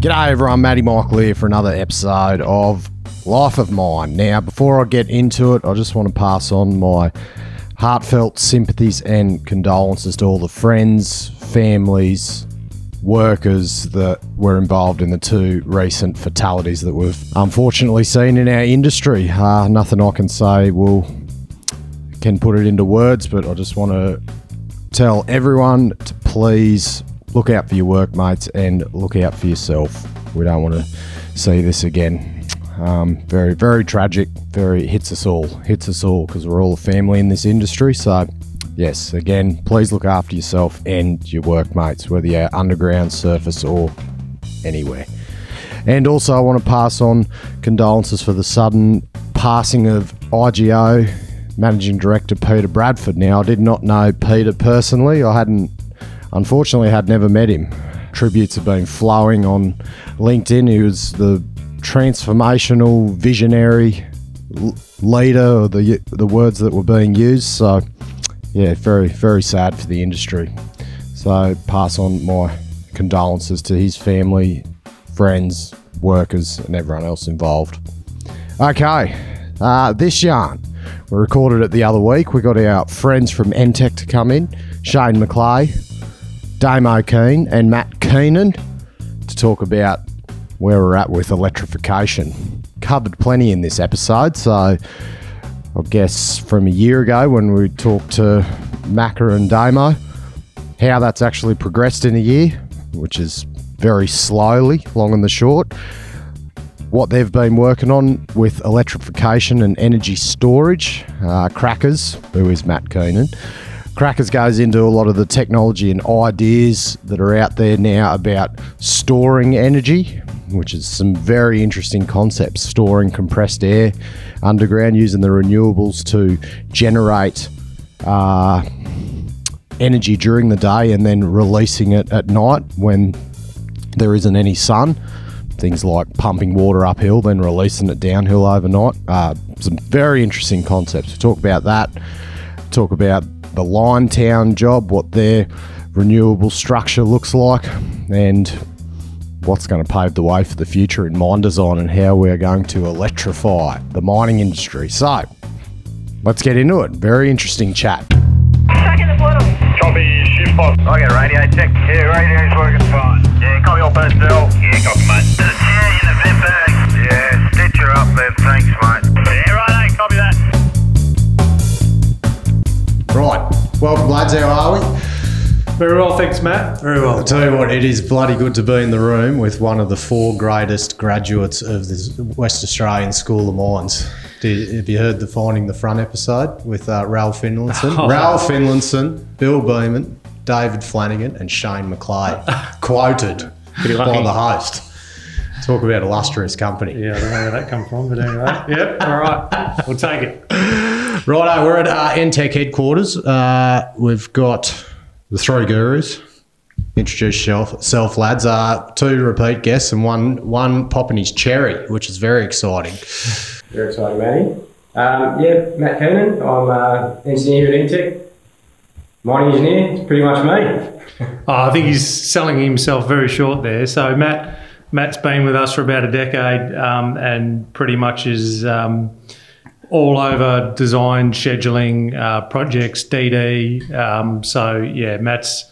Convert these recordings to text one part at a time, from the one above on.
G'day everyone, Matty here for another episode of Life of Mine. Now, before I get into it, I just want to pass on my heartfelt sympathies and condolences to all the friends, families, workers that were involved in the two recent fatalities that we've unfortunately seen in our industry. Uh, nothing I can say will can put it into words, but I just want to tell everyone to please look out for your workmates and look out for yourself. We don't want to see this again. Um, very, very tragic. Very hits us all. Hits us all because we're all a family in this industry. So, yes, again, please look after yourself and your workmates, whether you're underground, surface, or anywhere. And also, I want to pass on condolences for the sudden passing of IGO Managing Director Peter Bradford. Now, I did not know Peter personally. I hadn't, unfortunately, had never met him. Tributes have been flowing on LinkedIn. He was the transformational visionary l- leader, the the words that were being used. So, yeah, very very sad for the industry. So, pass on my condolences to his family, friends, workers, and everyone else involved. Okay, uh, this yarn we recorded it the other week. We got our friends from Entech to come in, Shane McLeay, Damo Keane, and Matt Keenan to talk about where we're at with electrification. Covered plenty in this episode, so I guess from a year ago when we talked to Macca and Damo, how that's actually progressed in a year, which is very slowly, long and the short. What they've been working on with electrification and energy storage. Uh, Crackers, who is Matt Keenan, Crackers goes into a lot of the technology and ideas that are out there now about storing energy, which is some very interesting concepts. Storing compressed air underground using the renewables to generate uh, energy during the day and then releasing it at night when there isn't any sun. Things like pumping water uphill, then releasing it downhill overnight. Uh, some very interesting concepts. We talk about that. Talk about the Liontown job, what their renewable structure looks like, and what's going to pave the way for the future in mine design and how we're going to electrify the mining industry. So, let's get into it. Very interesting chat. Copy, shift box. I radio check. Yeah, radio's working fine. Yeah, copy all personnel. Yeah, copy, mate. In the bag. Yeah, stitch her up then. Thanks, mate. Yeah, Right. Welcome, lads. How are we? Very well, thanks, Matt. Very well. I'll tell you what, it is bloody good to be in the room with one of the four greatest graduates of the West Australian School of Mines. Did, have you heard the Finding the Front episode with uh, Raleigh Finlayson? Oh. Raleigh Finlayson, Bill Beament, David Flanagan, and Shane McLeay. quoted by the host. Talk about illustrious company. Yeah, I don't know where that come from, but anyway. yep, all right. We'll take it. Righto, we're at uh, Entech headquarters. Uh, we've got the three gurus. Introduce yourself, self lads. Uh, two repeat guests and one one popping his cherry, which is very exciting. Very exciting, Matty. Um, yeah, Matt Keenan. I'm uh, engineer at Entech. Mining engineer. It's pretty much me. Oh, I think he's selling himself very short there. So, Matt, Matt's been with us for about a decade um, and pretty much is um, all over design, scheduling, uh, projects, DD. Um, so, yeah, Matt's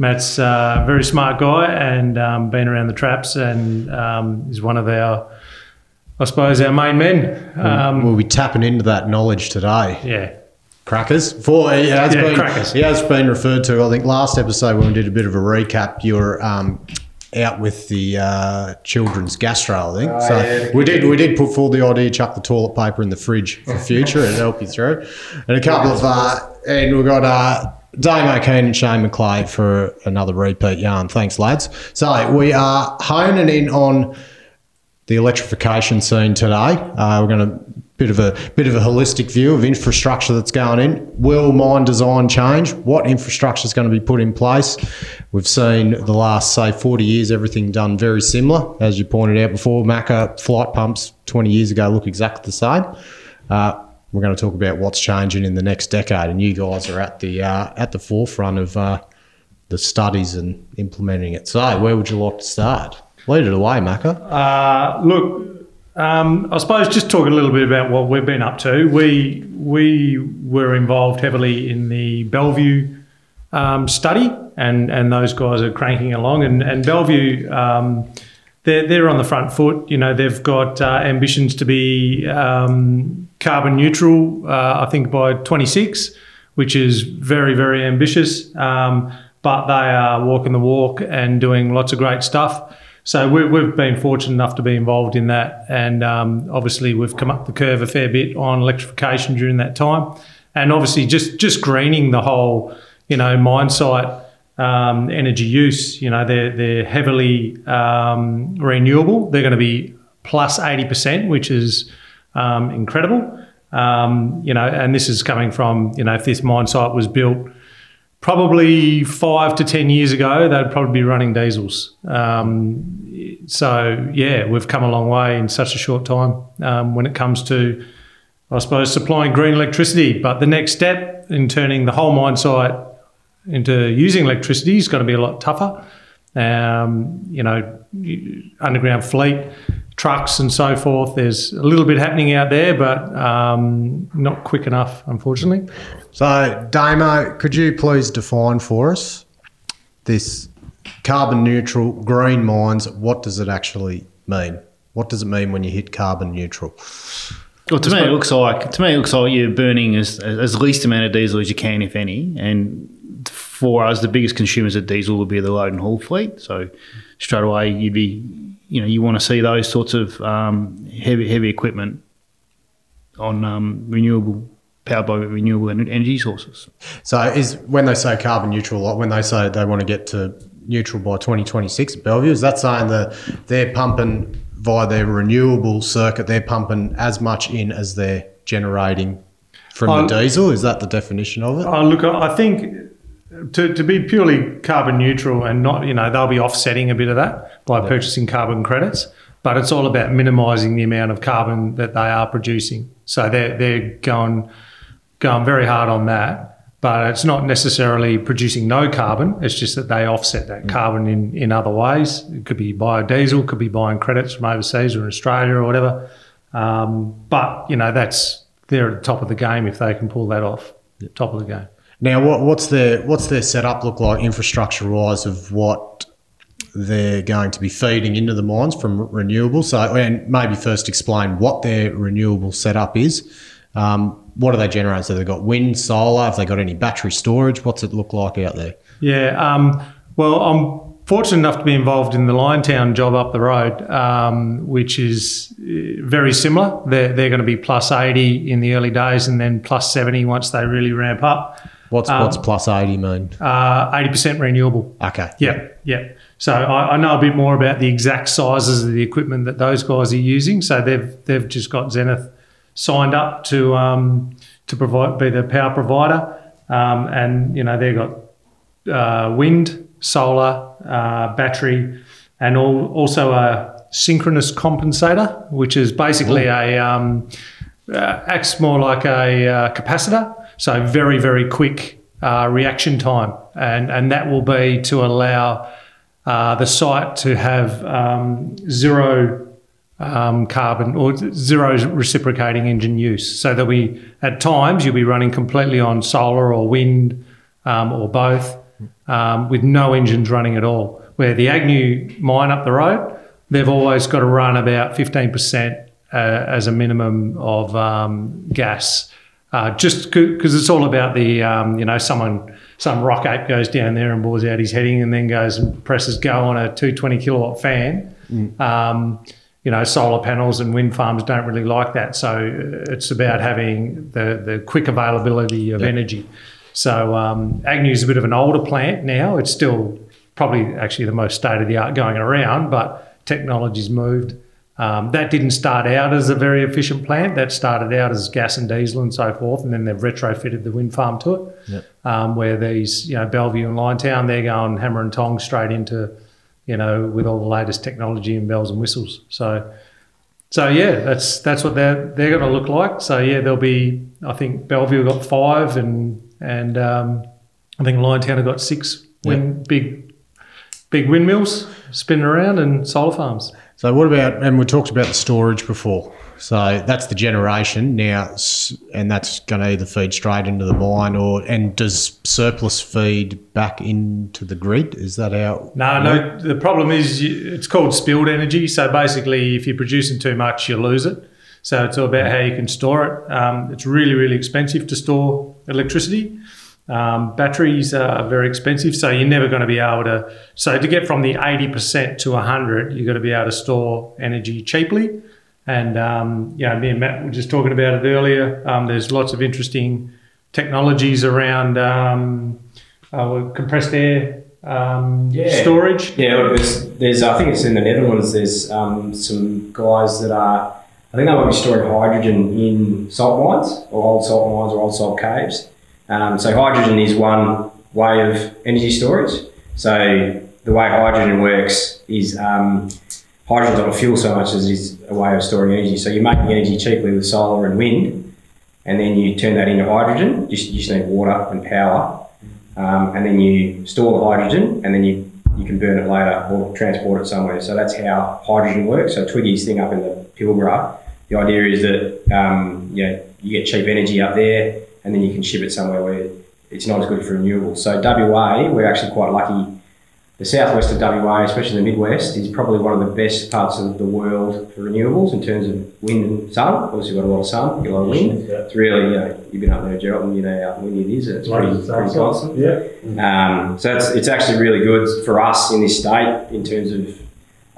Matt's uh, a very smart guy and um, been around the traps and um, is one of our, I suppose, our main men. Um, we'll be tapping into that knowledge today. yeah. Crackers. For has Yeah, been crackers. he has been referred to. I think last episode when we did a bit of a recap, you were um, out with the uh, children's gastro. I think Oh, so. yeah. We did we did put forward the idea, chuck the toilet paper in the fridge for future and help you through. And a couple of uh, and we've got. Uh, Damo Keane and Shane McLeay for another repeat yarn. Thanks, lads. So we are honing in on the electrification scene today. Uh, we're going to bit of a bit of a holistic view of infrastructure that's going in. Will mine design change? What infrastructure is going to be put in place? We've seen the last say 40 years everything done very similar, as you pointed out before. Macca Flygt pumps 20 years ago look exactly the same. Uh, we're going to talk about what's changing in the next decade, and you guys are at the uh, at the forefront of uh, the studies and implementing it. So, where would you like to start? Lead it away, Macca. Uh, look, um, I suppose just talk a little bit about what we've been up to. We we were involved heavily in the Bellevue um, study, and and those guys are cranking along. And and Bellevue, um, they're they're on the front foot. You know, they've got uh, ambitions to be um, carbon neutral. Uh, I think by 26, which is very very ambitious. Um, but they are walking the walk and doing lots of great stuff. So we, we've been fortunate enough to be involved in that, and um, obviously we've come up the curve a fair bit on electrification during that time, and obviously just just greening the whole, you know, mine site um, energy use. You know, they're they're heavily um, renewable. They're going to be plus plus eighty percent, which is um, incredible. Um, you know, and this is coming from you know if this mine site was built probably five to ten years ago, they'd probably be running diesels. Um, so yeah, we've come a long way in such a short time um, when it comes to, I suppose, supplying green electricity. But the next step in turning the whole mine site into using electricity is going to be a lot tougher. Um, you know, underground fleet, trucks, and so forth. There's a little bit happening out there, but um, not quick enough, unfortunately. So, Damo, could you please define for us this carbon neutral green mines? What does it actually mean? What does it mean when you hit carbon neutral? Well, to me, it looks like to me it looks like you're burning as as least amount of diesel as you can, if any. And for us, the biggest consumers of diesel would be the load and haul fleet. So straight away, you'd be, you know, you want to see those sorts of um, heavy heavy equipment on um, renewable powered by renewable energy sources. So, is when they say carbon neutral, like when they say they want to get to neutral by 2026 at Bellevue, is that saying that they're pumping via their renewable circuit, they're pumping as much in as they're generating from the diesel? Is that the definition of it? Oh, look, I I think to, to be purely carbon neutral and not, you know, they'll be offsetting a bit of that by purchasing carbon credits, but it's all about minimising the amount of carbon that they are producing. So they're, they're going, going very hard on that. But it's not necessarily producing no carbon. It's just that they offset that carbon in, in other ways. It could be biodiesel, could be buying credits from overseas or in Australia or whatever. Um, but, you know, that's they're at the top of the game if they can pull that off. Top of the game. Now, what, what's their what's their setup look like infrastructure wise of what they're going to be feeding into the mines from renewables? So, and maybe first explain what their renewable setup is. Um, what do they generate? So they've got wind, solar. Have they got any battery storage? What's it look like out there? Yeah. Um, well, I'm fortunate enough to be involved in the Liontown job up the road, um, which is uh, very similar. They're, they're going to be plus 80 in the early days and then plus 70 once they really ramp up. What's Um, what's plus eighty mean? Uh, 80% renewable. Okay. Yeah, yeah. So I, I know a bit more about the exact sizes of the equipment that those guys are using. So they've they've just got Zenith signed up to um, to provide be the power provider, um, and you know they've got uh, wind, solar, uh, battery, and all, also a synchronous compensator, which is basically a um, uh, acts more like a uh, capacitor, so very very quick uh, reaction time, and and that will be to allow uh, the site to have um, zero um, carbon or zero reciprocating engine use. So that we at times you'll be running completely on solar or wind um, or both, um, with no engines running at all. Where the Agnew mine up the road, they've always got to run about fifteen percent uh, as a minimum of um, gas, uh, just because it's all about the um, you know someone some rock ape goes down there and bores out his heading and then goes and presses go on a 220 kilowatt fan. Um, you know, solar panels and wind farms don't really like that. So uh, it's about having the, the quick availability of energy. So um, Agnew's a bit of an older plant now. It's still probably actually the most state of the art going around, but technology's moved. Um, that didn't start out as a very efficient plant. That started out as gas and diesel and so forth, and then they've retrofitted the wind farm to it. Um, where these, you know, Bellevue and Liontown, they're going hammer and tongs straight into, you know, with all the latest technology and bells and whistles. So, so yeah, that's that's what they're they're going to look like. So yeah, there'll be, I think Bellevue got five, and and um, I think Liontown have got six wind, big big windmills. spinning around and solar farms. So what about? And we talked about the storage before. So that's the generation now, and that's going to either feed straight into the mine or and does surplus feed back into the grid? Is that how? No, no. The problem is you, it's called spilled energy. So basically, if you're producing too much, you lose it. So it's all about how you can store it. Um, it's really, really expensive to store electricity. Um, batteries are very expensive, so you're never going to be able to. So to get from the 80% to 100, you've got to be able to store energy cheaply. And um, you know, me and Matt were just talking about it earlier. Um, there's lots of interesting technologies around um, uh, compressed air um, Yeah. storage. Yeah, there's, there's, I think it's in the Netherlands, there's um, some guys that are, I think they might be storing hydrogen in salt mines, or old salt mines, or old salt caves. Um, so hydrogen is one way of energy storage. So the way hydrogen works is um, hydrogen's not a fuel so much as it is a way of storing energy. So you make the energy cheaply with solar and wind, and then you turn that into hydrogen. Just, you just need water and power, um, and then you store the hydrogen, and then you, you can burn it later or transport it somewhere. So that's how hydrogen works. So Twiggy's thing up in the Pilbara, the idea is that um, you, know, you get cheap energy up there, and then you can ship it somewhere where it's not as good for renewables. So WA, we're actually quite lucky. The southwest of WA, especially the Midwest, is probably one of the best parts of the world for renewables in terms of wind and sun. Obviously, we've got a lot of sun, a lot of wind. It's really, you know, you've been up there, Gerald, and you know how windy it is. It's pretty, pretty constant. Yeah. Um, so it's, it's actually really good for us in this state in terms of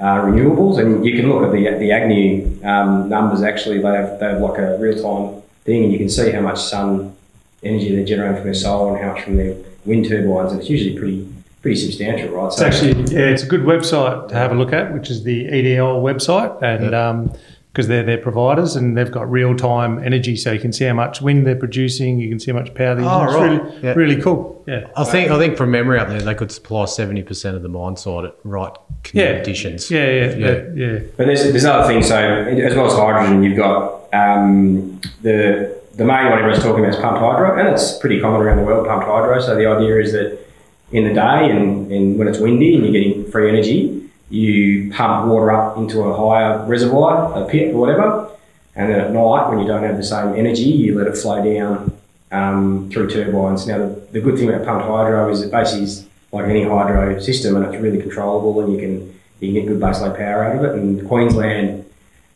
uh, renewables. And you can look at the the Agnew um, numbers. Actually, they have they have like a real time thing, and you can see how much sun energy they're generating from their solar and how much from their wind turbines, and it's usually pretty pretty substantial, right? It's actually yeah, it's a good website to have a look at, which is the EDL website, and um, because they're their providers and they've got real time energy, so you can see how much wind they're producing, you can see how much power they're using. Oh, It's right. really, Yeah. really cool. Yeah. I think I think from memory up there they could supply seventy percent of the mine site at right conditions. Yeah, yeah, Yeah. yeah, yeah. But there's, there's other things. So as well as hydrogen, you've got um, the the main one everyone's talking about is pumped hydro, and it's pretty common around the world. Pumped hydro. So the idea is that in the day and, and when it's windy and you're getting free energy, you pump water up into a higher reservoir, a pit or whatever, and then at night when you don't have the same energy, you let it flow down um, through turbines. Now the, the good thing about pumped hydro is it basically is like any hydro system, and it's really controllable, and you can you can get good baseload power out of it. And Queensland,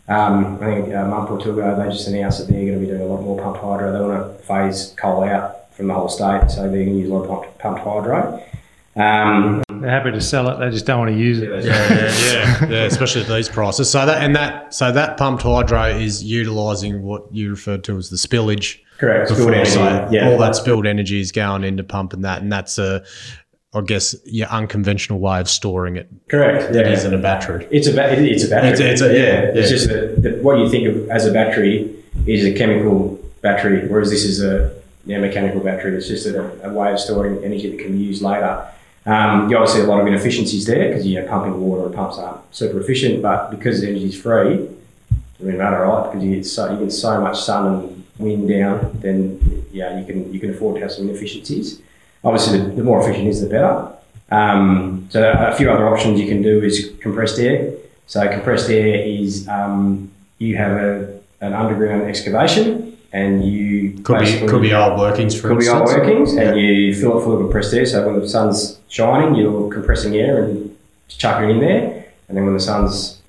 um, I think a month or two ago, they just announced that they're going to be doing a lot more pumped hydro. They want to phase coal out from the whole state, so they're going to use a lot of pumped, pumped hydro. Um, They're happy to sell it, they just don't want to use it. yeah, yeah, yeah, especially at these prices. So that and that so that pumped hydro is utilising what you referred to as the spillage. correct. before. Spilled energy, So yeah. all that spilled energy is going into pumping that, and that's a, I guess, your unconventional way of storing it. Correct. Yeah. It is in a battery. It's a ba- it's a battery. It's it's a- yeah, It's just what you think of as a battery is a chemical battery, whereas this is a yeah, mechanical battery. It's just a, a way of storing energy that can be used later. Um, you obviously a lot of inefficiencies there because you know pumping water and pumps aren't super efficient, but because the energy is free, it doesn't matter, right? Because you get so you get so much sun and wind down, then yeah, you can you can afford to have some inefficiencies. Obviously, the, the more efficient is, the better. Um, so a few other options you can do is compressed air. So compressed air is um, you have a, an underground excavation and you Could be could be old workings for could be old workings, and you fill it full of compressed air. So when the sun's shining, you're compressing air and chucking it in there, and then when the sun's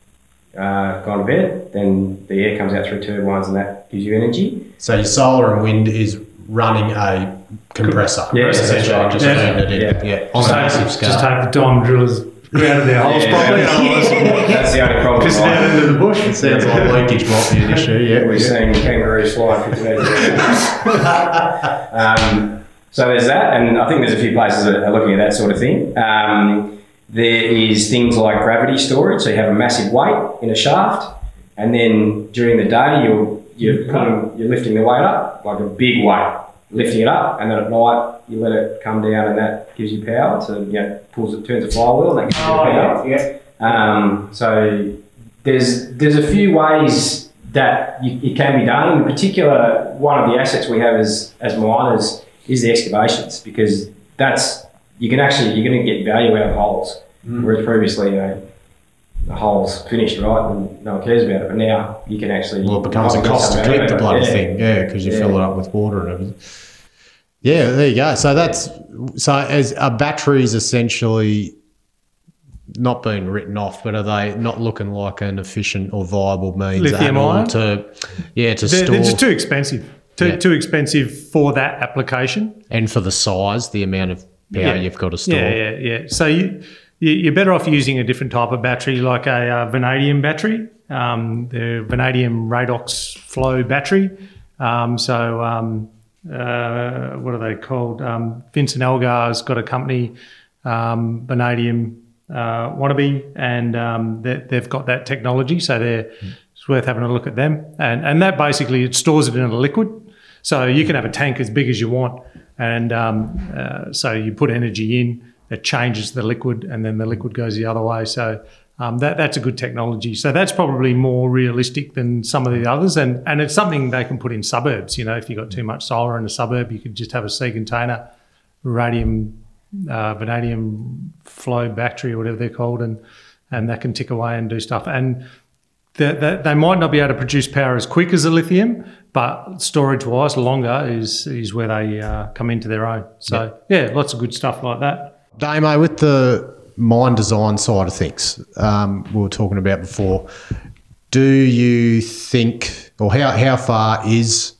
uh, gone to bed, then the air comes out through turbines, and that gives you energy. So your solar and wind is running a compressor. Yeah, that's essentially right. just Yeah. feeding it in. Yeah. Yeah, on Just a massive take, scale. just take the time drillers grounded their holes properly. otherwise- That's the only problem. Just right? down into the bush. It sounds like leakage might be an issue. Yeah, We're seeing kangaroos flying um, so there's that, and I think there's a few places that are looking at that sort of thing. Um, there is things like gravity storage, so you have a massive weight in a shaft, and then during the day you're you're putting you're lifting the weight up like a big weight, lifting it up, and then at night you let it come down, and that gives you power. So you know, pulls it turns a flywheel, and that gives you power. yeah. Um, so there's there's a few ways that you, it can be done. In particular, one of the assets we have as as miners is the excavations because that's you can actually you're going to get value out of holes. Whereas previously, you know, the hole's finished, right, and no one cares about it. But now you can actually. Well, it becomes a cost to keep the bloody Yeah. thing, yeah, because you Yeah. fill it up with water and everything. Yeah, there you go. So that's so as a battery's essentially not being written off, but are they not looking like an efficient or viable means Lithium at all ion? to yeah to They're, store they're just too expensive. Too, Yeah. too expensive for that application. and for the size, the amount of power you've got to store. Yeah, yeah, yeah. So you, you you're better off using a different type of battery, like a uh, vanadium battery. Um, the vanadium redox flow battery. Um, so um, uh, what are they called? Um, Vincent Algar's got a company, um, Vanadium uh, Wannabe, and um, they, they've got that technology. So it's worth having a look at them. And and that basically it stores it in a liquid. So you can have a tank as big as you want, and uh, so you put energy in, it changes the liquid, and then the liquid goes the other way. So um, that that's a good technology. So that's probably more realistic than some of the others, and and it's something they can put in suburbs. You know, if you have got too much solar in a suburb, you could just have a sea container, radium, uh, vanadium flow battery or whatever they're called, and and that can tick away and do stuff. And that, that they might not be able to produce power as quick as a lithium, but storage wise, longer is is where they uh, come into their own. So yeah. lots of good stuff like that. Damo, with the mine design side of things, um, we were talking about before. Do you think, or how, how far is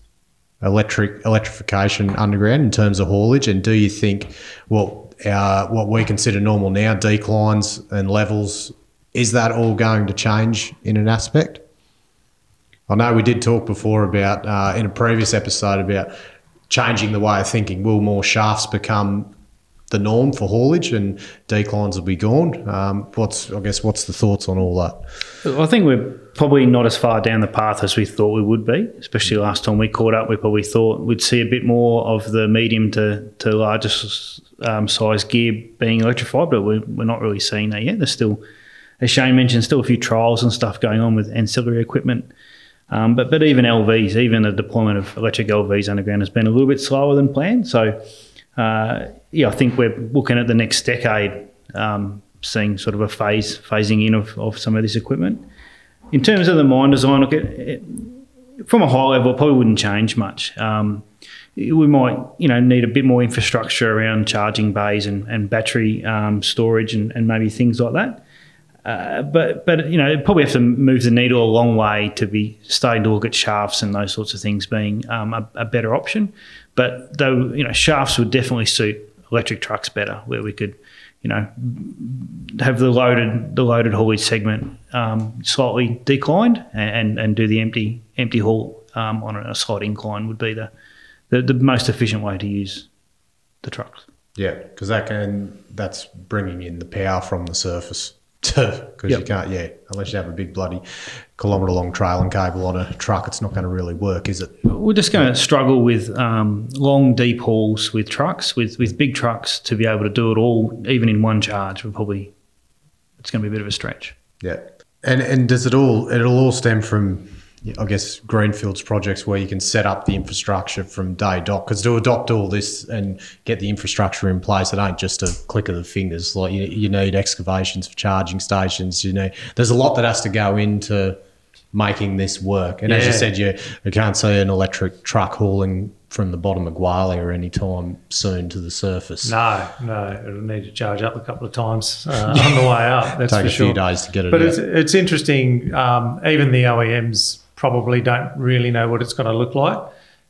electric electrification underground in terms of haulage? And do you think, well, our, what we consider normal now, declines and levels, is that all going to change in an aspect? I know we did talk before about uh, in a previous episode about changing the way of thinking. Will more shafts become the norm for haulage and declines will be gone? Um, what's I guess what's the thoughts on all that? I think we're probably not as far down the path as we thought we would be. Especially last time we caught up, we probably thought we'd see a bit more of the medium to to larger um, size gear being electrified, but we're, we're not really seeing that yet. There's still, as Shane mentioned, still a few trials and stuff going on with ancillary equipment. Um, but but even LVs, even the deployment of electric LVs underground has been a little bit slower than planned. So uh, yeah, I think we're looking at the next decade, um, seeing sort of a phase phasing in of, of some of this equipment. In terms of the mine design, look, it, it, from a high level, it probably wouldn't change much. Um, we might, you know, need a bit more infrastructure around charging bays and, and battery um, storage and, and maybe things like that. Uh, but but you know, probably have to move the needle a long way to be starting to look at shafts and those sorts of things being um, a, a better option. But though you know, shafts would definitely suit electric trucks better, where we could, you know, have the loaded the loaded haulage segment um, slightly declined and, and, do the empty empty haul um, on a slight incline would be the, the the most efficient way to use the trucks. Yeah, because that can that's bringing in the power from the surface. Because you can't, yeah, unless you have a big bloody kilometre long trailing cable on a truck, it's not going to really work, is it? We're just going to struggle with um, long, deep hauls with trucks, with, with big trucks to be able to do it all, even in one charge. We're probably it's going to be a bit of a stretch. Yeah, and and does it all? It'll all stem from, I guess, greenfields projects where you can set up the infrastructure from day dot. Because to adopt all this and get the infrastructure in place, it ain't just a click of the fingers. Like you, you need excavations for charging stations. You know, there's a lot that has to go into making this work. And as you said, you you can't see an electric truck hauling from the bottom of Gwalia anytime soon to the surface. No, no, it'll need to charge up a couple of times uh, on the way up. That's Take for a few sure. days to get it. But out. it's it's interesting. Um, even the OEMs probably don't really know what it's going to look like.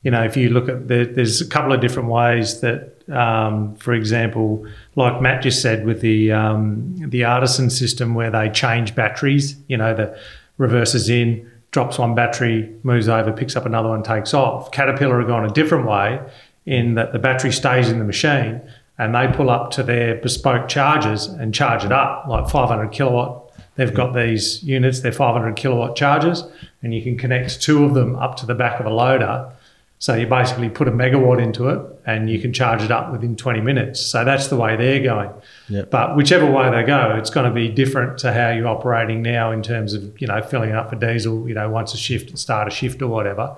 You know, if you look at the, there's a couple of different ways that, um, for example, like Matt just said with the um, the artisan system where they change batteries. You know, the reverses in, drops one battery, moves over, picks up another one, takes off. Caterpillar are gone a different way in that the battery stays in the machine and they pull up to their bespoke chargers and charge it up like 500 kilowatt. They've got these units, they're 500 kilowatt chargers, and you can connect two of them up to the back of a loader. So you basically put a megawatt into it and you can charge it up within 20 minutes. So that's the way they're going. Yep. But whichever way they go, it's going to be different to how you're operating now in terms of, you know, filling up for diesel, you know, once a shift, start a shift or whatever.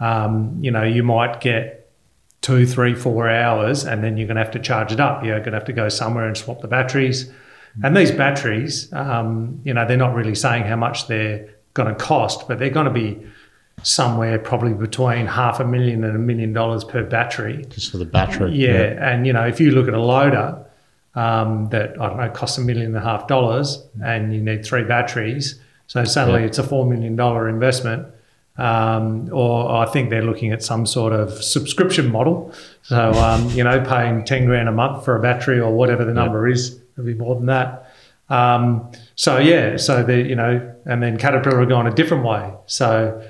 Um, you know, you might get two, three, four hours, and then you're going to have to charge it up. You're going to have to go somewhere and swap the batteries. And these batteries, um, you know, they're not really saying how much they're going to cost, but they're going to be somewhere probably between half a million and a million dollars per battery. Just for the battery. Yeah, and you know, if you look at a loader um, that I don't know costs a million and a half dollars, and you need three batteries, so suddenly Yeah. it's a four million dollar investment. Um, or I think they're looking at some sort of subscription model. So um, you know, paying ten grand a month for a battery or whatever the number is, it'll be more than that. Um, so yeah, so the you know, and then Caterpillar are going a different way. So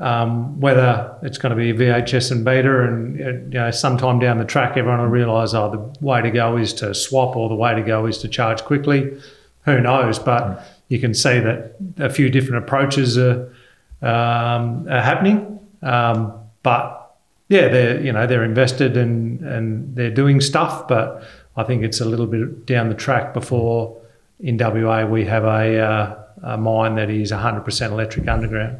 um, whether it's going to be VHS and beta, and you know, sometime down the track, everyone will realise, oh, the way to go is to swap, or the way to go is to charge quickly. Who knows? But you can see that a few different approaches are, um, are happening. Um, but yeah, they're you know they're invested and and they're doing stuff, but I think it's a little bit down the track before in WA we have a, uh, a mine that is 100% electric underground.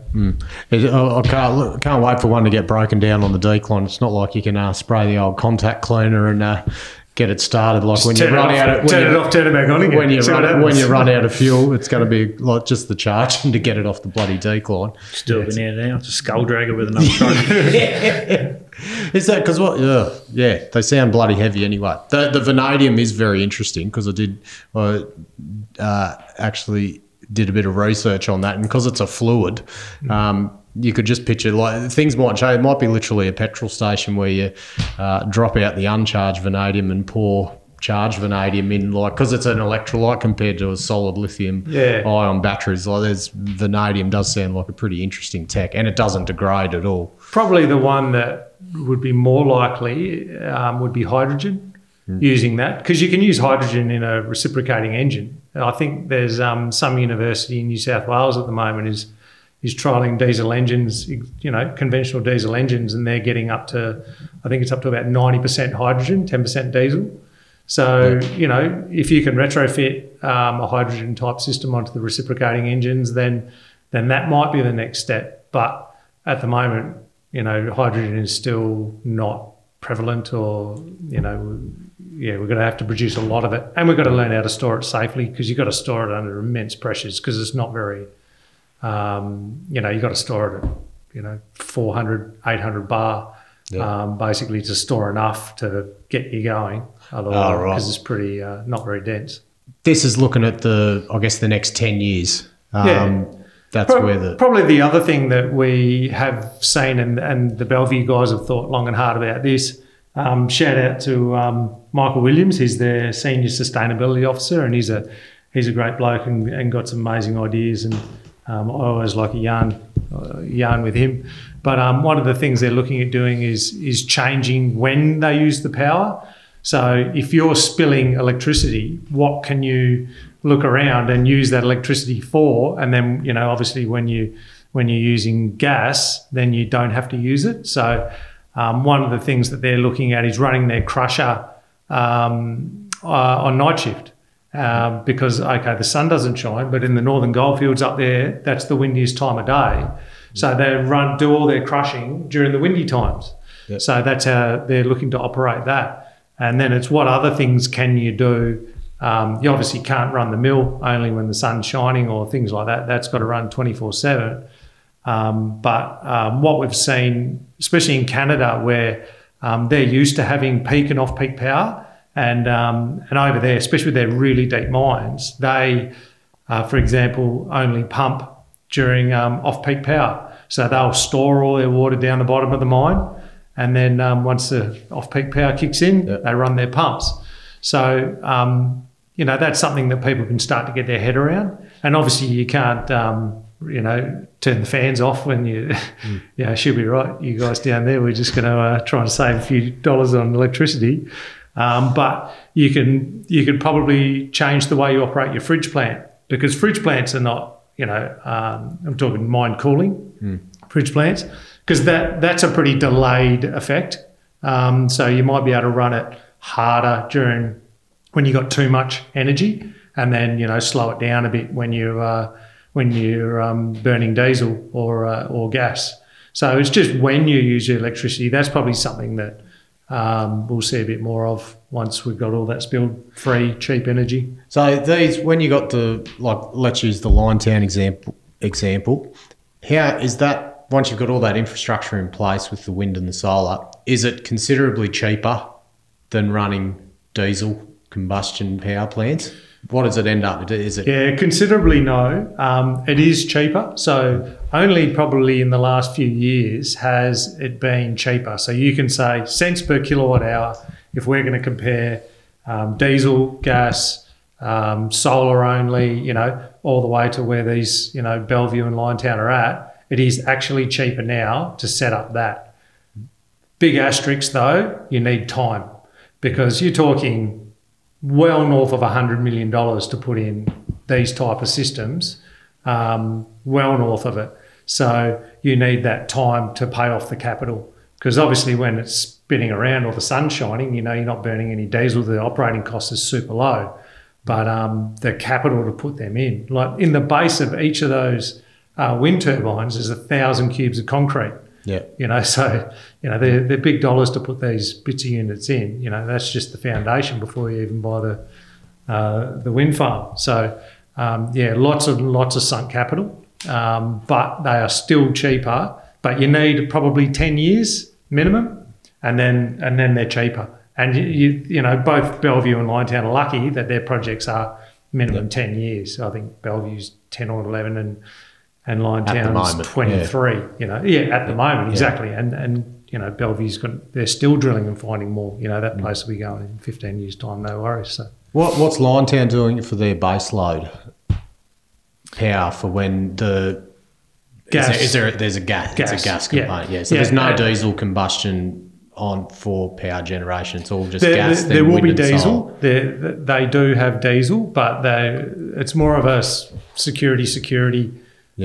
It, I can't, can't wait for one to get broken down on the decline. It's not like you can uh, spray the old contact cleaner and uh, get it started. Like when you turn it run off, out of turn you, it off, turn it back on again. when you See run when you run out of fuel, it's going to be like just the charging to get it off the bloody decline. Still been there now. It's a skull dragger with another truck. Is that because what? Yeah, yeah, they sound bloody heavy anyway. The the vanadium is very interesting because I did I uh, actually did a bit of research on that, and because it's a fluid, um, you could just picture like things might change. It might be literally a petrol station where you uh, drop out the uncharged vanadium and pour charged vanadium in, like because it's an electrolyte compared to a solid lithium Yeah. ion batteries. Like there's vanadium does sound like a pretty interesting tech, and it doesn't degrade at all. Probably the one that would be more likely um, would be hydrogen. Using that because you can use hydrogen in a reciprocating engine. I think there's um, some university in New South Wales at the moment is is trialing diesel engines, you know, conventional diesel engines, and they're getting up to, I think it's up to about ninety percent hydrogen, ten percent diesel. So you know, if you can retrofit um, a hydrogen type system onto the reciprocating engines, then then that might be the next step. But at the moment, you know, hydrogen is still not prevalent, or you know, yeah, we're going to have to produce a lot of it, and we've got to learn how to store it safely because you've got to store it under immense pressures because it's not very, um, you know, you've got to store it at you know 400, 800 bar. Um, basically, to store enough to get you going, otherwise, Oh, right. because it's pretty uh, not very dense. this is looking at the, I guess, the next 10 years. Um, Yeah. That's Pro- where the. Probably the other thing that we have seen, and, and the Bellevue guys have thought long and hard about this. Um, shout out to um, Michael Williams. He's their senior sustainability officer, and he's a he's a great bloke and, and got some amazing ideas. And um, I always like a yarn uh, yarn with him. But um, one of the things they're looking at doing is is changing when they use the power. So if you're spilling electricity, what can you look around and use that electricity for? And then you know, obviously, when you when you're using gas, then you don't have to use it. So um, one of the things that they're looking at is running their crusher um, uh, on night shift. Um, because okay, the sun doesn't shine, but in the northern goldfields up there, that's the windiest time of day. So they run do all their crushing during the windy times. So that's how they're looking to operate that. And then it's what other things can you do? Um, you obviously can't run the mill only when the sun's shining or things like that. That's got to run 24 7. Um, but um, what we've seen, especially in Canada, where um, they're used to having peak and off peak power, and um, and over there, especially with their really deep mines, they, uh, for example, only pump during um, off peak power. So they'll store all their water down the bottom of the mine, and then um, once the off peak power kicks in, they run their pumps. So um, you know that's something that people can start to get their head around. And obviously, you can't um, you know turn the fans off when you yeah she'll be right. You guys down there, we're just going to uh, try and save a few dollars on electricity. Um, but you can you can probably change the way you operate your fridge plant because fridge plants are not you know um, I'm talking mine cooling fridge plants because that that's a pretty delayed effect. Um, so you might be able to run it harder during when you got too much energy, and then you know slow it down a bit when you uh, when you're um, burning diesel or uh, or gas. So it's just when you use your electricity. That's probably something that um, we'll see a bit more of once we've got all that spilled free, cheap energy. So these, when you got the like, let's use the Liontown example. Example, how is that? Once you've got all that infrastructure in place with the wind and the solar, is it considerably cheaper than running diesel combustion power plants? What does it end up? Is it Yeah, considerably no. Um, it is cheaper. So only probably in the last few years has it been cheaper. So you can say cents per kilowatt hour if we're going to compare um, diesel, gas, um, solar only, you know, all the way to where these, you know, Bellevue and Liontown are at. It is actually cheaper now to set up that. Big asterisk though, you need time because you're talking well north of $100 million to put in these type of systems, um, well north of it. So you need that time to pay off the capital because obviously when it's spinning around or the sun's shining, you know you're not burning any diesel. The operating cost is super low, but um, the capital to put them in, like in the base of each of those uh, wind turbines, is a thousand cubes of concrete. Yeah? You know, so you know they're, they're big dollars to put these bits of units in. You know, that's just the foundation before you even buy the uh, the wind farm. So um, yeah, lots of lots of sunk capital, um, but they are still cheaper. But you need probably ten years minimum, and then and then they're cheaper. And you you, you know both Bellevue and Liontown are lucky that their projects are minimum ten years. I think Bellevue's ten or eleven, and and moment, twenty three. You know, yeah, at the moment exactly. And and you know Bellevue's got they're still drilling and finding more. You know that place will be going in fifteen years time. No worries. So. What What's Liontown doing for their base load power for when the Gas. Is there, is there there's a gas, Gas, It's a gas yeah. component. Yeah. So Yeah, there's no uh, diesel combustion on for power generation. It's all just There, gas. there, there will be diesel. They do have diesel, but they it's more of a security security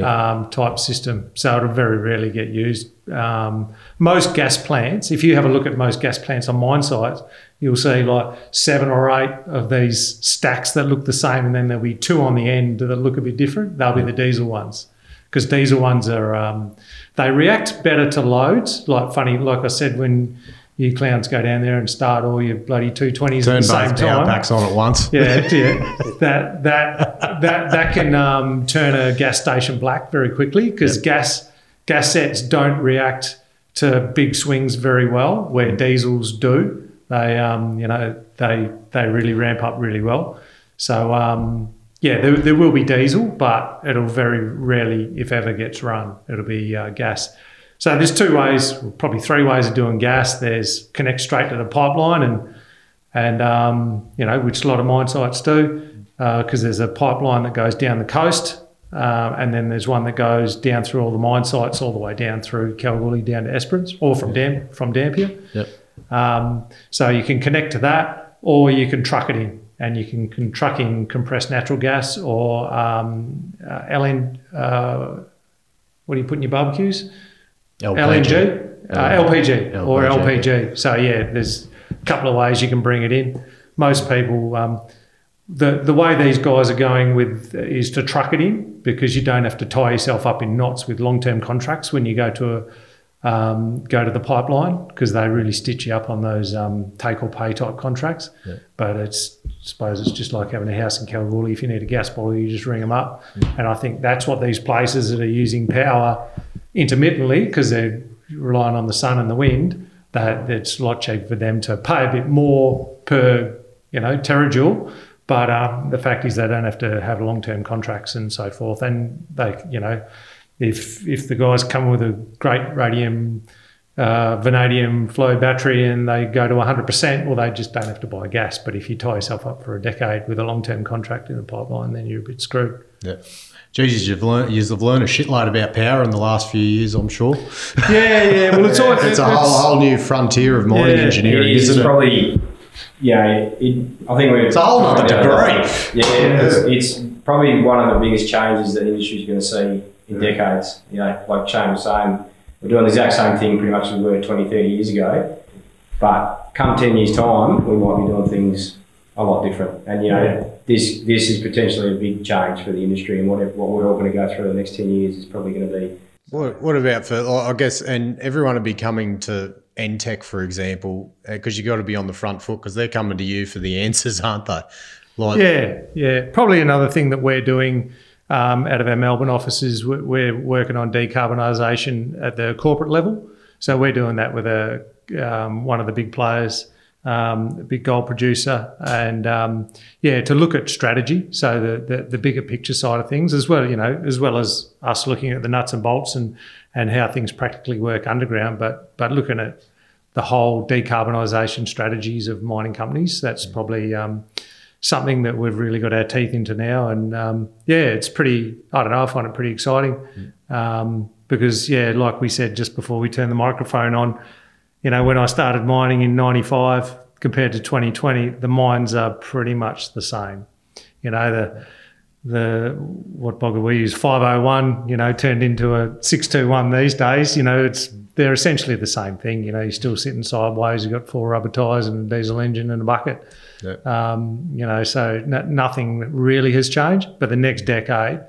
Um, type system. So it'll very rarely get used. Um, most gas plants, if you have a look at most gas plants on mine sites, you'll see like seven or eight of these stacks that look the same, and then there'll be two on the end that look a bit different. They'll be the diesel ones because diesel ones are um, they react better to loads. Like funny, like I said, when you clowns go down there and start all your bloody two twenties at the same both power time. packs on at once. Yeah, yeah. that that that that can um, turn a gas station black very quickly because gas gas sets don't react to big swings very well, where diesels do. They um, you know they they really ramp up really well. So um, yeah, there, there will be diesel, but it'll very rarely, if ever, gets run. It'll be uh, gas. So there's two ways, probably three ways of doing gas. There's connect straight to the pipeline and and um, you know which a lot of mine sites do because there's a pipeline that goes down the coast um, and then there's one that goes down through all the mine sites all the way down through Kalgoorlie down to Esperance or from Dam from Dampier. Yep. Um, so you can connect to that or you can truck it in and you can, can truck in compressed natural gas or um, uh, LN. Uh, what do you put in your barbecues? LNG, uh, LPG, or LPG. LPG. So yeah, there's a couple of ways you can bring it in. Most people, um, the the way these guys are going with is to truck it in because you don't have to tie yourself up in knots with long term contracts when you go to a um, go to the pipeline because they really stitch you up on those um, take or pay type contracts. But it's I suppose it's just like having a house in Kalgoorlie. If you need a gas boiler, you just ring them up. And I think that's what these places that are using power intermittently because they're relying on the sun and the wind. That it's a lot cheaper for them to pay a bit more per you know terajoule. But um, the fact is they don't have to have long term contracts and so forth. And they you know if if the guys come with a great radium uh, vanadium flow battery and they go to 100%, well, they just don't have to buy gas. But if you tie yourself up for a decade with a long term contract in the pipeline, then you're a bit screwed. Yeah. Jesus, you've learned you've learned a shitload about power in the last few years, I'm sure. Yeah, yeah. Well, it's all It's a whole, whole new frontier of mining Yeah, engineering, It is isn't it? probably, yeah, it, I think we're. It's a whole nother degree. Yeah, it's, it's probably one of the biggest changes that the industry is going to see in decades. You know, like Shane was saying, we're doing the exact same thing pretty much as we were 20, 30 years ago. But come 10 years' time, we might be doing things a lot different. And, you know, Yeah. this this is potentially a big change for the industry and what, what we're all going to go through the next 10 years is probably going to be What, what about for, I guess, and everyone would be coming to Entech, for example, uh, because you've got to be on the front foot because they're coming to you for the answers, aren't they? Like, Yeah, yeah. Probably another thing that we're doing um, out of our Melbourne offices, we- we're working on decarbonisation at the corporate level. So we're doing that with a um, one of the big players, um, a big gold producer, and um, yeah, to look at strategy. So the, the the bigger picture side of things, as well, you know, as well as us looking at the nuts and bolts and and how things practically work underground, but but looking at the whole decarbonisation strategies of mining companies. That's probably um, something that we've really got our teeth into now. And um, yeah, it's pretty, I don't know, I find it pretty exciting um, because, yeah, like we said just before we turned the microphone on, you know, when I started mining in 95 compared to 2020, the mines are pretty much the same. You know, the, the what bogger we use 501 you know turned into a 621 these days you know it's they're essentially the same thing you know you're still sitting sideways you've got four rubber tires and a diesel engine and a bucket Yeah. um, you know so no, nothing really has changed but the next decade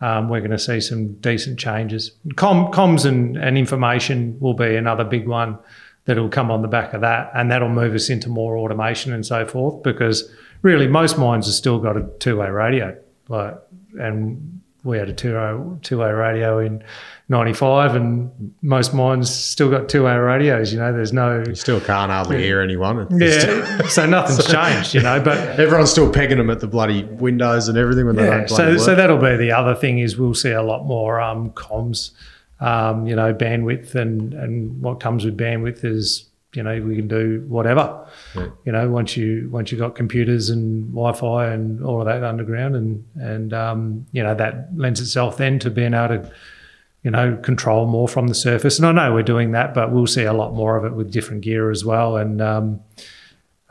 um, we're going to see some decent changes Com, comms and, and information will be another big one that'll come on the back of that and that'll move us into more automation and so forth because really most mines have still got a two-way radio like and we had a two-way, two-way radio in 95 and most mines still got two-way radios you know there's no you still can't hardly hear anyone. It's still- yeah so nothing's changed you know but everyone's still pegging them at the bloody windows and everything when they yeah, don't so bloody so that'll be the other thing is we'll see a lot more um, comms, um, you know, bandwidth and and what comes with bandwidth is you know we can do whatever, Yeah. you know, once you once you got computers and Wi-Fi and all of that underground and and um, you know that lends itself then to being able to you know control more from the surface. And I know we're doing that, but we'll see a lot more of it with different gear as well. And um,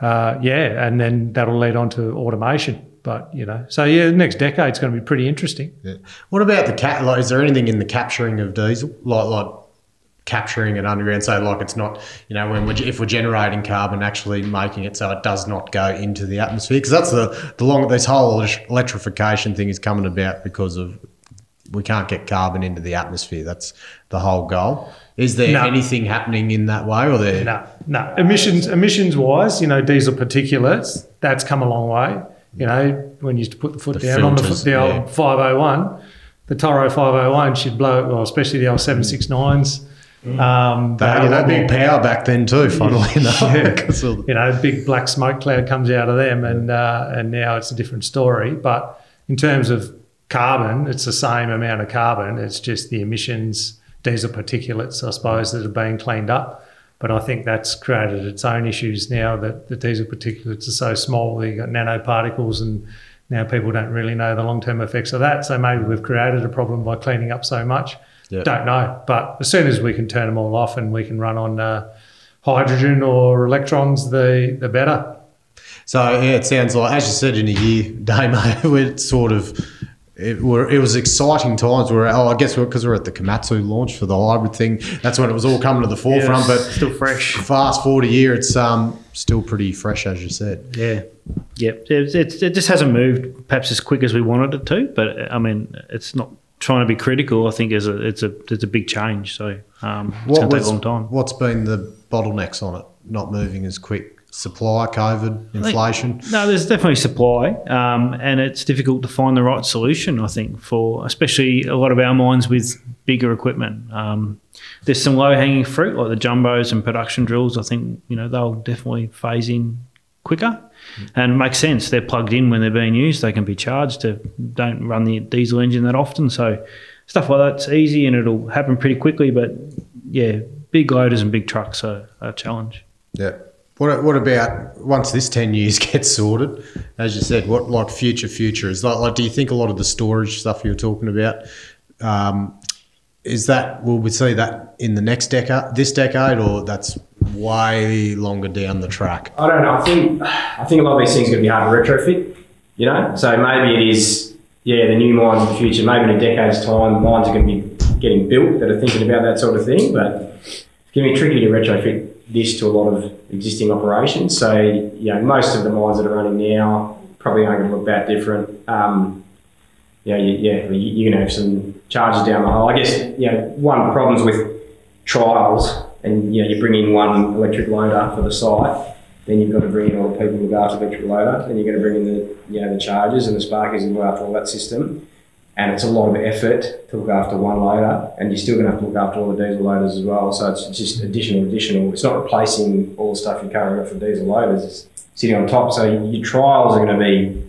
uh, yeah, and then that'll lead on to automation. But you know, so yeah, the next decade's going to be pretty interesting. Yeah. What about the cat? Like, is there anything in the capturing of diesel, like like capturing it underground? So, like, it's not, you know, when we're, if we're generating carbon, actually making it so it does not go into the atmosphere, because that's the the long this whole electrification thing is coming about because of we can't get carbon into the atmosphere. That's the whole goal. Is there No. anything happening in that way, or there? No, no. Emissions, emissions wise, you know, diesel particulates, that's come a long way. You know, when you used to put the foot The down on the, foot, the yeah. old 501, the Toro 501 should blow, well, especially the old 769s. Um, They had a lot more big- power back then too. Funnily enough, Yeah. you know, big black smoke cloud comes out of them, and uh, and now it's a different story. But in terms of carbon, it's the same amount of carbon. It's just the emissions, diesel particulates, I suppose, that are being cleaned up. But I think that's created its own issues now that the diesel particulates are so small. You've got nanoparticles, and now people don't really know the long term effects of that. So maybe we've created a problem by cleaning up so much. Yeah. Don't know. But as soon as we can turn them all off and we can run on uh, hydrogen or electrons, the the better. So yeah, it sounds like, as you said in a year, Damo, we're sort of. It, were, it was exciting times. We're oh, I guess because we're, at the Komatsu launch for the hybrid thing. That's when it was all coming to the forefront. it's but still fresh. Fast forward a year, it's um still pretty fresh, as you said. Yeah, yep. It, it, it just hasn't moved perhaps as quick as we wanted it to, but I mean, it's not trying to be critical. I think is a it's a it's a big change. So um, it's going to take a long time. What's been the bottlenecks on it? Not moving as quick. Supply, COVID, inflation. No, there's definitely supply, um, and it's difficult to find the right solution. I think for especially a lot of our mines with bigger equipment. Um, there's some low hanging fruit like the jumbos and production drills. I think you know they'll definitely phase in quicker, and it makes sense. They're plugged in when they're being used. They can be charged. To don't run the diesel engine that often, so stuff like that's easy and it'll happen pretty quickly. But yeah, big loaders and big trucks are a challenge. Yeah. What, what about once this 10 years gets sorted, as you said, what like future future is like, like do you think a lot of the storage stuff you were talking about, um, is that, will we see that in the next decade, this decade, or that's way longer down the track? I don't know. I think I think a lot of these things are going to be hard to retrofit. You know, so maybe it is. Yeah, the new mines of the future. Maybe in a decade's time, mines are going to be getting built that are thinking about that sort of thing. But it's going to be tricky to retrofit this to a lot of existing operations. So you know, most of the mines that are running now probably aren't going to look that different. Um, you know, you, yeah, you- you're going to have some charges down the hole. I guess, you know, one of the problems with trials, and you know, you bring in one electric loader for the site, then you've got to bring in all the people after the electric loader, then you're going to bring in the, you know, the chargers and the sparkies and go after all that system. And it's a lot of effort to look after one loader, and you're still going to have to look after all the diesel loaders as well. So it's just additional, additional. It's not replacing all the stuff you currently got for diesel loaders. It's sitting on top. So your trials are going to be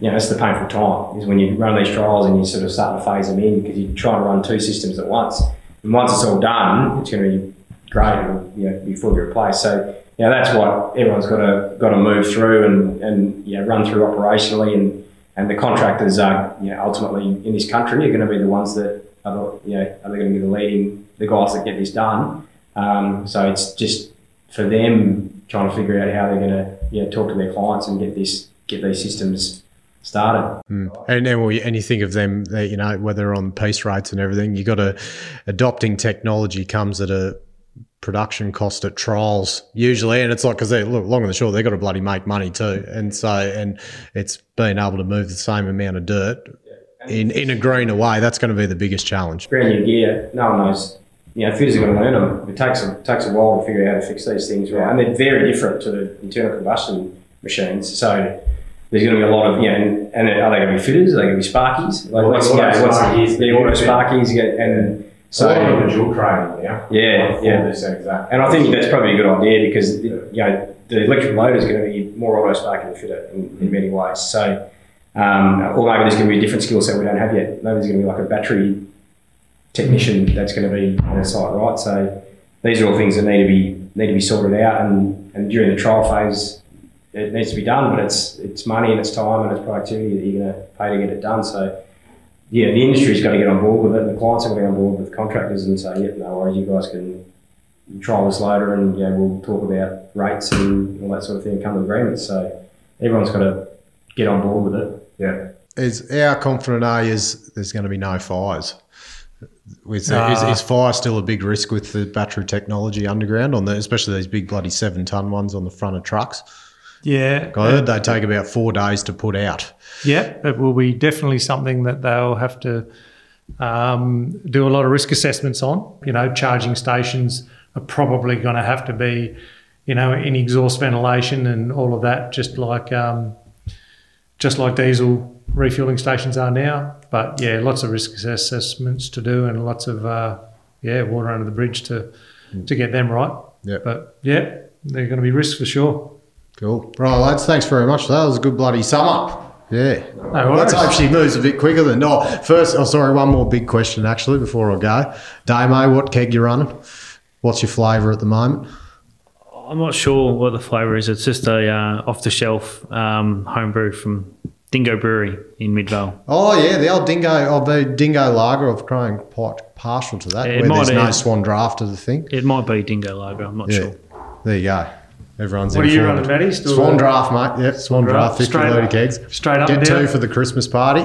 you know, that's the painful time is when you run these trials and you sort of start to phase them in because you're trying to run two systems at once. And once it's all done, it's going to be great you know, be fully replaced. So, you know, that's what everyone's got to got to move through and, and know, run through operationally. And, and the contractors are, you know, ultimately in this country are going to be the ones that are, the, you know, are going to be the leading, the guys that get this done. Um, so it's just for them trying to figure out how they're going to, you know, talk to their clients and get this, get these systems started. And then, we, and you think of them, they, you know, whether on piece rates and everything, you've got to adopting technology comes at a production cost at trials usually, and it's like because they look long and the short, they've got to bloody make money too, and so and it's being able to move the same amount of dirt in in a greener way. That's going to be the biggest challenge. brand new gear, no one knows. You know, fitters are going to learn them. It takes a, takes a while to figure out how to fix these things right, and they're very different to the internal combustion machines. So there's going to be a lot of you know, and, and are they going to be fitters? Are they going to be sparkies? Like what's, you know, auto what's sparkies. the auto sparkies? Get, and so a lot of dual training now. Yeah, yeah. This exact. and I think that's probably a good idea because you know the electric motor is going to be more auto spark than fitter in, in many ways. So, um, or maybe there's going to be a different skill set we don't have yet. Maybe there's going to be like a battery technician that's going to be on the site, right? So, these are all things that need to be need to be sorted out, and, and during the trial phase, it needs to be done. But it's it's money and it's time and it's productivity that you're going to pay to get it done. So. Yeah, the industry's got to get on board with it, the clients are going to get on board with contractors and say, "Yeah, no worries, you guys can trial this later and yeah, we'll talk about rates and all that sort of thing and come to agreements. So everyone's got to get on board with it. Yeah. Is how confident are you? Is there's going to be no fires? With is, is fire still a big risk with the battery technology underground on the, especially these big bloody seven ton ones on the front of trucks? Yeah. I heard they take about four days to put out. Yeah, it will be definitely something that they'll have to um, do a lot of risk assessments on. You know, charging stations are probably going to have to be, you know, in exhaust ventilation and all of that, just like um, just like diesel refueling stations are now. But yeah, lots of risk assessments to do and lots of uh, yeah water under the bridge to to get them right. Yeah. But yeah, they're going to be risks for sure. Cool. Right, lads, thanks very much. That was a good bloody sum up. Yeah. No Let's hope she moves a bit quicker than. No, first, oh, sorry, one more big question actually before I go. Damo, what keg you running? What's your flavour at the moment? I'm not sure what the flavour is. It's just a uh, off the shelf um, homebrew from Dingo Brewery in Midvale. Oh, yeah, the old Dingo, oh, the Dingo Lager. I've grown quite partial to that. It where might there's no. Swan Draft as a thing. It might be Dingo Lager. I'm not Yeah. sure. There you go. Everyone's What are you informed. running, Matty? Still Swan Draft, mate. Yep, Swan Draft, 50 Straight litre up- kegs. straight up Get two down? for the Christmas party.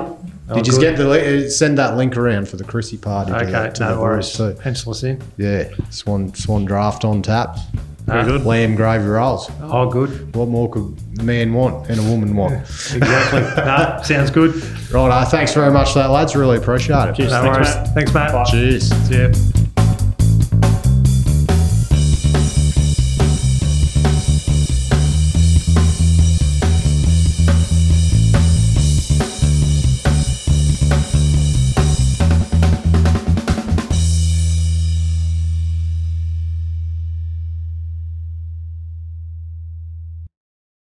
Oh, Did you good. get the li- uh, send that link around for the Chrissy party? to Okay, the, to no the worries. boys too. Pencil us in. Yeah, Swan Swan Draft on tap. Very good. Lamb gravy rolls. Oh, good. What more could a man want and a woman want? Exactly. no, sounds good. Right, uh, thanks very much for that, lads. Really appreciate it. Cheers. No Thanks, worries. Matt. Thanks, Matt. Cheers. See ya.